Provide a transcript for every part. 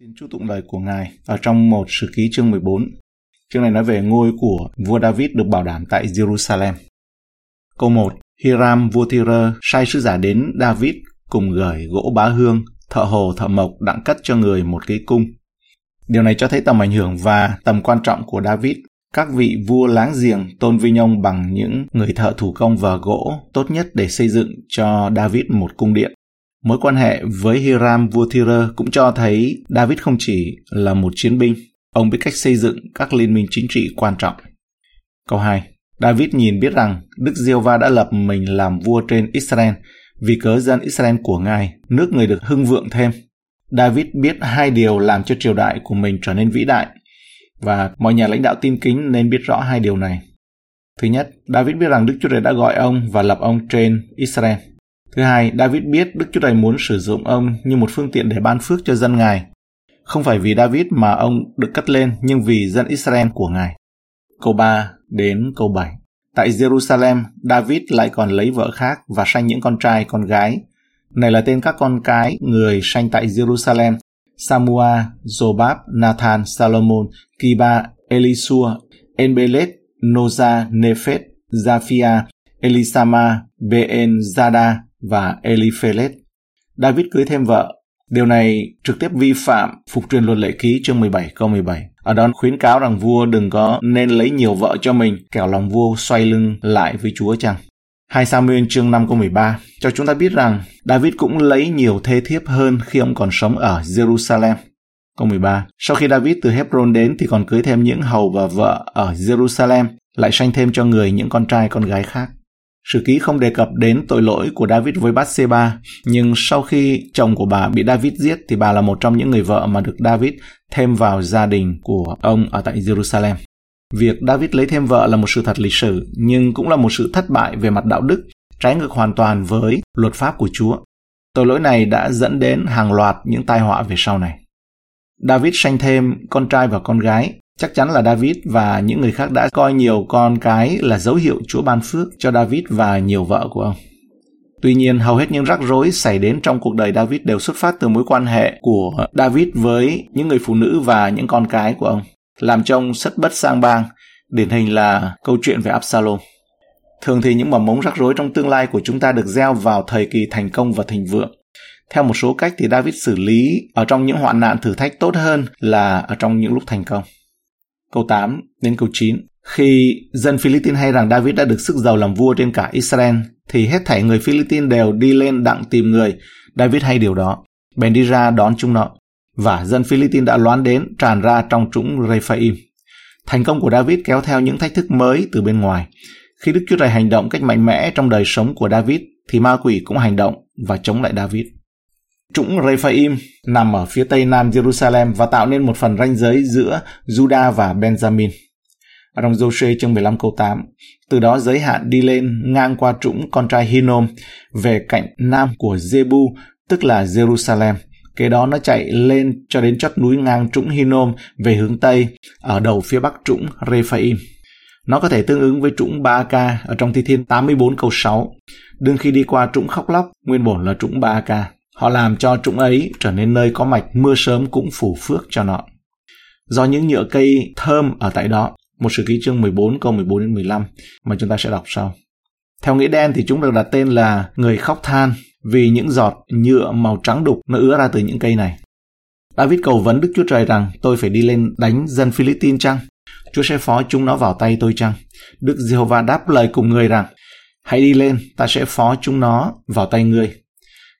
Xin chú tụng lời của Ngài ở trong một sử ký chương 14. Chương này nói về ngôi của vua David được bảo đảm tại Jerusalem. Câu 1. Hiram vua Tyre sai sứ giả đến David cùng gửi gỗ bá hương, thợ hồ thợ mộc đặng cất cho người một cái cung. Điều này cho thấy tầm ảnh hưởng và tầm quan trọng của David. Các vị vua láng giềng tôn vinh ông bằng những người thợ thủ công và gỗ tốt nhất để xây dựng cho David một cung điện. Mối quan hệ với Hiram vua Tyre cũng cho thấy David không chỉ là một chiến binh, ông biết cách xây dựng các liên minh chính trị quan trọng. Câu 2. David nhìn biết rằng Đức Diêu Va đã lập mình làm vua trên Israel vì cớ dân Israel của Ngài, nước người được hưng vượng thêm. David biết hai điều làm cho triều đại của mình trở nên vĩ đại và mọi nhà lãnh đạo tin kính nên biết rõ hai điều này. Thứ nhất, David biết rằng Đức Chúa Trời đã gọi ông và lập ông trên Israel. Thứ hai, David biết Đức Chúa Trời muốn sử dụng ông như một phương tiện để ban phước cho dân Ngài. Không phải vì David mà ông được cất lên, nhưng vì dân Israel của Ngài. Câu 3 đến câu 7 Tại Jerusalem, David lại còn lấy vợ khác và sanh những con trai, con gái. Này là tên các con cái người sanh tại Jerusalem, Samua, Zobab, Nathan, Salomon, Kiba, Elisua, Enbelet, Noza, Nephet, Zaphia, Elisama, Ben Zada, và Eliphelet. David cưới thêm vợ. Điều này trực tiếp vi phạm phục truyền luật lệ ký chương 17 câu 17. Ở đó khuyến cáo rằng vua đừng có nên lấy nhiều vợ cho mình, kẻo lòng vua xoay lưng lại với Chúa chăng. 2 Samuel chương 5 câu 13 cho chúng ta biết rằng David cũng lấy nhiều thê thiếp hơn khi ông còn sống ở Jerusalem. Câu 13 Sau khi David từ Hebron đến thì còn cưới thêm những hầu và vợ ở Jerusalem, lại sanh thêm cho người những con trai con gái khác. Sử ký không đề cập đến tội lỗi của David với Bathsheba, nhưng sau khi chồng của bà bị David giết thì bà là một trong những người vợ mà được David thêm vào gia đình của ông ở tại Jerusalem. Việc David lấy thêm vợ là một sự thật lịch sử, nhưng cũng là một sự thất bại về mặt đạo đức, trái ngược hoàn toàn với luật pháp của Chúa. Tội lỗi này đã dẫn đến hàng loạt những tai họa về sau này. David sanh thêm con trai và con gái, Chắc chắn là David và những người khác đã coi nhiều con cái là dấu hiệu Chúa ban phước cho David và nhiều vợ của ông. Tuy nhiên, hầu hết những rắc rối xảy đến trong cuộc đời David đều xuất phát từ mối quan hệ của David với những người phụ nữ và những con cái của ông, làm cho ông rất bất sang bang, điển hình là câu chuyện về Absalom. Thường thì những mầm mống rắc rối trong tương lai của chúng ta được gieo vào thời kỳ thành công và thịnh vượng. Theo một số cách thì David xử lý ở trong những hoạn nạn thử thách tốt hơn là ở trong những lúc thành công. Câu 8 đến câu 9 Khi dân Philippines hay rằng David đã được sức giàu làm vua trên cả Israel, thì hết thảy người Philippines đều đi lên đặng tìm người. David hay điều đó. Bèn đi ra đón chúng nó. Và dân Philippines đã loán đến tràn ra trong trũng Rephaim. Thành công của David kéo theo những thách thức mới từ bên ngoài. Khi Đức Chúa Trời hành động cách mạnh mẽ trong đời sống của David, thì ma quỷ cũng hành động và chống lại David. Trũng Rephaim nằm ở phía tây nam Jerusalem và tạo nên một phần ranh giới giữa Judah và Benjamin. Ở trong Joshua chương 15 câu 8, từ đó giới hạn đi lên ngang qua trũng con trai Hinnom về cạnh nam của Jebu, tức là Jerusalem. Kế đó nó chạy lên cho đến chót núi ngang trũng Hinnom về hướng Tây, ở đầu phía bắc trũng Rephaim. Nó có thể tương ứng với trũng Ba-ca ở trong Thi Thiên 84 câu 6. Đương khi đi qua trũng Khóc Lóc, nguyên bổn là trũng Ba-ca. Họ làm cho trũng ấy trở nên nơi có mạch mưa sớm cũng phủ phước cho nó. Do những nhựa cây thơm ở tại đó, một sử ký chương 14 câu 14 đến 15 mà chúng ta sẽ đọc sau. Theo nghĩa đen thì chúng được đặt tên là người khóc than vì những giọt nhựa màu trắng đục nó ứa ra từ những cây này. David cầu vấn Đức Chúa Trời rằng tôi phải đi lên đánh dân Philippines chăng? Chúa sẽ phó chúng nó vào tay tôi chăng? Đức Giê-hô-va đáp lời cùng người rằng Hãy đi lên, ta sẽ phó chúng nó vào tay ngươi.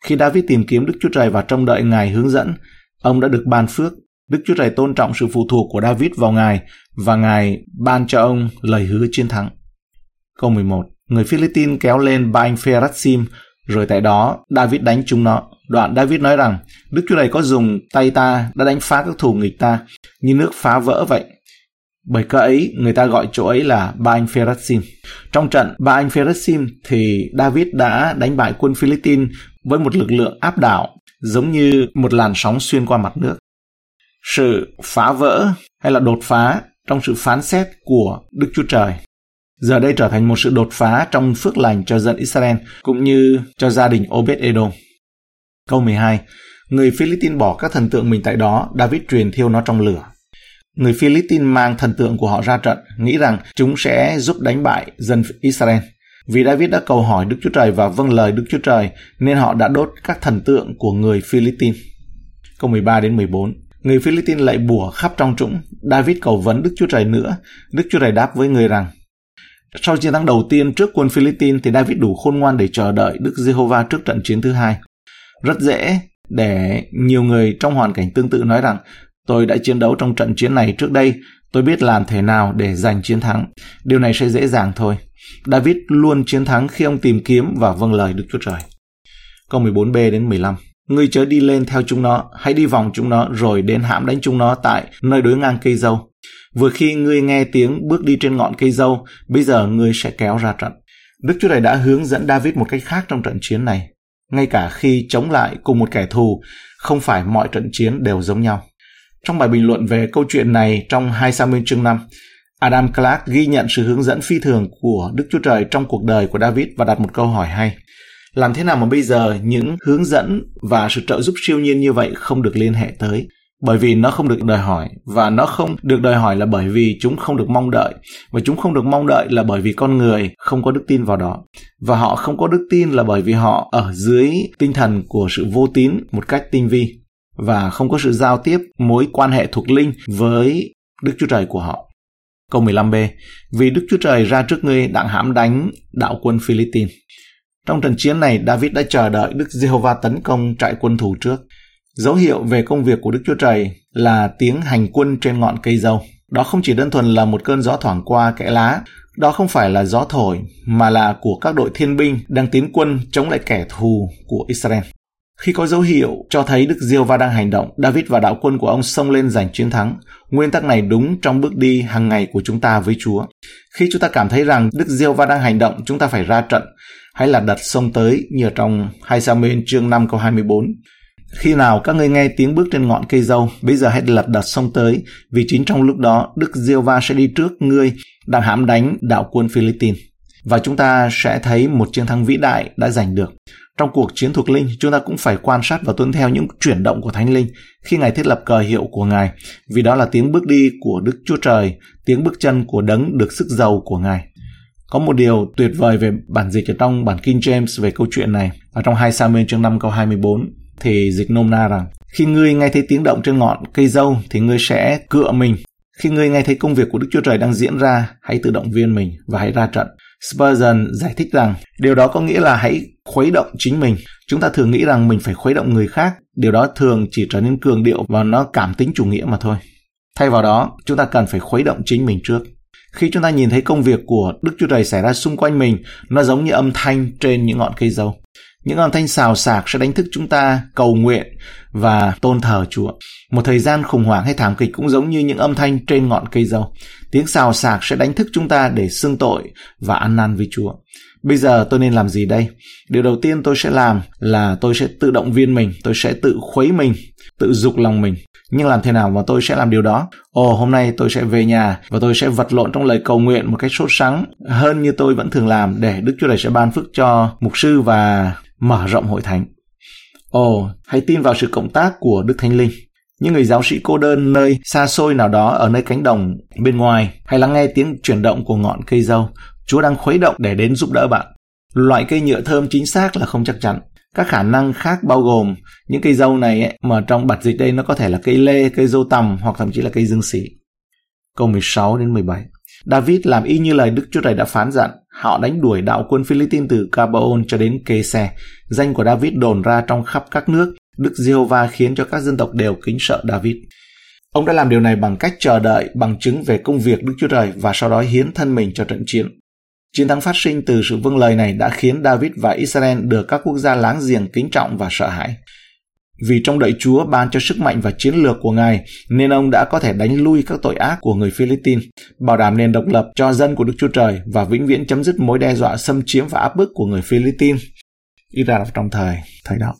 Khi David tìm kiếm Đức Chúa Trời và trông đợi Ngài hướng dẫn, ông đã được ban phước. Đức Chúa Trời tôn trọng sự phụ thuộc của David vào Ngài và Ngài ban cho ông lời hứa chiến thắng. Câu 11 Người Philippines kéo lên ba anh Pheratsim, rồi tại đó David đánh chúng nó. Đoạn David nói rằng, Đức Chúa Trời có dùng tay ta đã đánh phá các thù nghịch ta, như nước phá vỡ vậy. Bởi cỡ ấy, người ta gọi chỗ ấy là Bain Feratsim. Trong trận Bain Feratsim thì David đã đánh bại quân Philippines với một lực lượng áp đảo giống như một làn sóng xuyên qua mặt nước. Sự phá vỡ hay là đột phá trong sự phán xét của Đức Chúa Trời giờ đây trở thành một sự đột phá trong phước lành cho dân Israel cũng như cho gia đình Obed Edom. Câu 12 Người Philippines bỏ các thần tượng mình tại đó, David truyền thiêu nó trong lửa. Người Philippines mang thần tượng của họ ra trận, nghĩ rằng chúng sẽ giúp đánh bại dân Israel. Vì David đã cầu hỏi Đức Chúa Trời và vâng lời Đức Chúa Trời, nên họ đã đốt các thần tượng của người Philippines. Câu 13 đến 14 Người Philippines lại bùa khắp trong trũng. David cầu vấn Đức Chúa Trời nữa. Đức Chúa Trời đáp với người rằng, sau chiến thắng đầu tiên trước quân Philippines thì David đủ khôn ngoan để chờ đợi Đức Giê-hô-va trước trận chiến thứ hai. Rất dễ để nhiều người trong hoàn cảnh tương tự nói rằng tôi đã chiến đấu trong trận chiến này trước đây, tôi biết làm thế nào để giành chiến thắng. Điều này sẽ dễ dàng thôi. David luôn chiến thắng khi ông tìm kiếm và vâng lời Đức Chúa Trời. Câu 14b đến 15 Ngươi chớ đi lên theo chúng nó, hãy đi vòng chúng nó rồi đến hãm đánh chúng nó tại nơi đối ngang cây dâu. Vừa khi ngươi nghe tiếng bước đi trên ngọn cây dâu, bây giờ ngươi sẽ kéo ra trận. Đức Chúa Trời đã hướng dẫn David một cách khác trong trận chiến này. Ngay cả khi chống lại cùng một kẻ thù, không phải mọi trận chiến đều giống nhau. Trong bài bình luận về câu chuyện này trong 2 Samuel chương 5, Adam Clark ghi nhận sự hướng dẫn phi thường của Đức Chúa Trời trong cuộc đời của David và đặt một câu hỏi hay. Làm thế nào mà bây giờ những hướng dẫn và sự trợ giúp siêu nhiên như vậy không được liên hệ tới? Bởi vì nó không được đòi hỏi và nó không được đòi hỏi là bởi vì chúng không được mong đợi và chúng không được mong đợi là bởi vì con người không có đức tin vào đó và họ không có đức tin là bởi vì họ ở dưới tinh thần của sự vô tín một cách tinh vi và không có sự giao tiếp mối quan hệ thuộc linh với Đức Chúa Trời của họ. Câu 15b Vì Đức Chúa Trời ra trước ngươi đặng hãm đánh đạo quân Philippines. Trong trận chiến này, David đã chờ đợi Đức Giê-hô-va tấn công trại quân thủ trước. Dấu hiệu về công việc của Đức Chúa Trời là tiếng hành quân trên ngọn cây dâu. Đó không chỉ đơn thuần là một cơn gió thoảng qua kẽ lá, đó không phải là gió thổi, mà là của các đội thiên binh đang tiến quân chống lại kẻ thù của Israel. Khi có dấu hiệu cho thấy Đức Diêu Va đang hành động, David và đạo quân của ông xông lên giành chiến thắng. Nguyên tắc này đúng trong bước đi hàng ngày của chúng ta với Chúa. Khi chúng ta cảm thấy rằng Đức Diêu Va đang hành động, chúng ta phải ra trận, hay là đặt sông tới như ở trong 2 Samuel chương 5 câu 24. Khi nào các ngươi nghe tiếng bước trên ngọn cây dâu, bây giờ hãy lật đật sông tới, vì chính trong lúc đó Đức Diêu Va sẽ đi trước ngươi đang hãm đánh đạo quân Philippines. Và chúng ta sẽ thấy một chiến thắng vĩ đại đã giành được. Trong cuộc chiến thuộc linh, chúng ta cũng phải quan sát và tuân theo những chuyển động của Thánh Linh khi Ngài thiết lập cờ hiệu của Ngài, vì đó là tiếng bước đi của Đức Chúa Trời, tiếng bước chân của đấng được sức giàu của Ngài. Có một điều tuyệt vời về bản dịch ở trong bản King James về câu chuyện này. Ở trong 2 Samuel chương 5 câu 24 thì dịch nôm na rằng khi ngươi nghe thấy tiếng động trên ngọn cây dâu thì ngươi sẽ cựa mình. Khi ngươi nghe thấy công việc của Đức Chúa Trời đang diễn ra, hãy tự động viên mình và hãy ra trận. Spurgeon giải thích rằng điều đó có nghĩa là hãy khuấy động chính mình. Chúng ta thường nghĩ rằng mình phải khuấy động người khác. Điều đó thường chỉ trở nên cường điệu và nó cảm tính chủ nghĩa mà thôi. Thay vào đó, chúng ta cần phải khuấy động chính mình trước. Khi chúng ta nhìn thấy công việc của Đức Chúa Trời xảy ra xung quanh mình, nó giống như âm thanh trên những ngọn cây dâu. Những âm thanh xào xạc sẽ đánh thức chúng ta cầu nguyện và tôn thờ Chúa. Một thời gian khủng hoảng hay thảm kịch cũng giống như những âm thanh trên ngọn cây dâu. Tiếng xào xạc sẽ đánh thức chúng ta để xưng tội và ăn năn với Chúa. Bây giờ tôi nên làm gì đây? Điều đầu tiên tôi sẽ làm là tôi sẽ tự động viên mình, tôi sẽ tự khuấy mình, tự dục lòng mình. Nhưng làm thế nào mà tôi sẽ làm điều đó? Ồ, hôm nay tôi sẽ về nhà và tôi sẽ vật lộn trong lời cầu nguyện một cách sốt sắng hơn như tôi vẫn thường làm để Đức Chúa Trời sẽ ban phước cho mục sư và mở rộng hội thánh. Ồ, hãy tin vào sự cộng tác của Đức Thánh Linh. Những người giáo sĩ cô đơn nơi xa xôi nào đó ở nơi cánh đồng bên ngoài hay lắng nghe tiếng chuyển động của ngọn cây dâu. Chúa đang khuấy động để đến giúp đỡ bạn. Loại cây nhựa thơm chính xác là không chắc chắn. Các khả năng khác bao gồm những cây dâu này ấy, mà trong bản dịch đây nó có thể là cây lê, cây dâu tằm hoặc thậm chí là cây dương xỉ. Câu 16 đến 17 David làm y như lời Đức Chúa Trời đã phán dặn. Họ đánh đuổi đạo quân Philippines từ Gabaon cho đến Kê Xe. Danh của David đồn ra trong khắp các nước. Đức Giê-hô-va khiến cho các dân tộc đều kính sợ David. Ông đã làm điều này bằng cách chờ đợi bằng chứng về công việc Đức Chúa Trời và sau đó hiến thân mình cho trận chiến. Chiến thắng phát sinh từ sự vâng lời này đã khiến David và Israel được các quốc gia láng giềng kính trọng và sợ hãi. Vì trong đợi Chúa ban cho sức mạnh và chiến lược của Ngài, nên ông đã có thể đánh lui các tội ác của người Philippines, bảo đảm nền độc lập cho dân của Đức Chúa Trời và vĩnh viễn chấm dứt mối đe dọa xâm chiếm và áp bức của người Philippines. Israel trong thời thời đó.